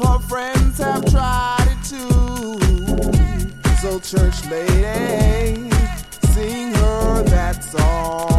of her friends have tried it too. So, church lady, sing her that song.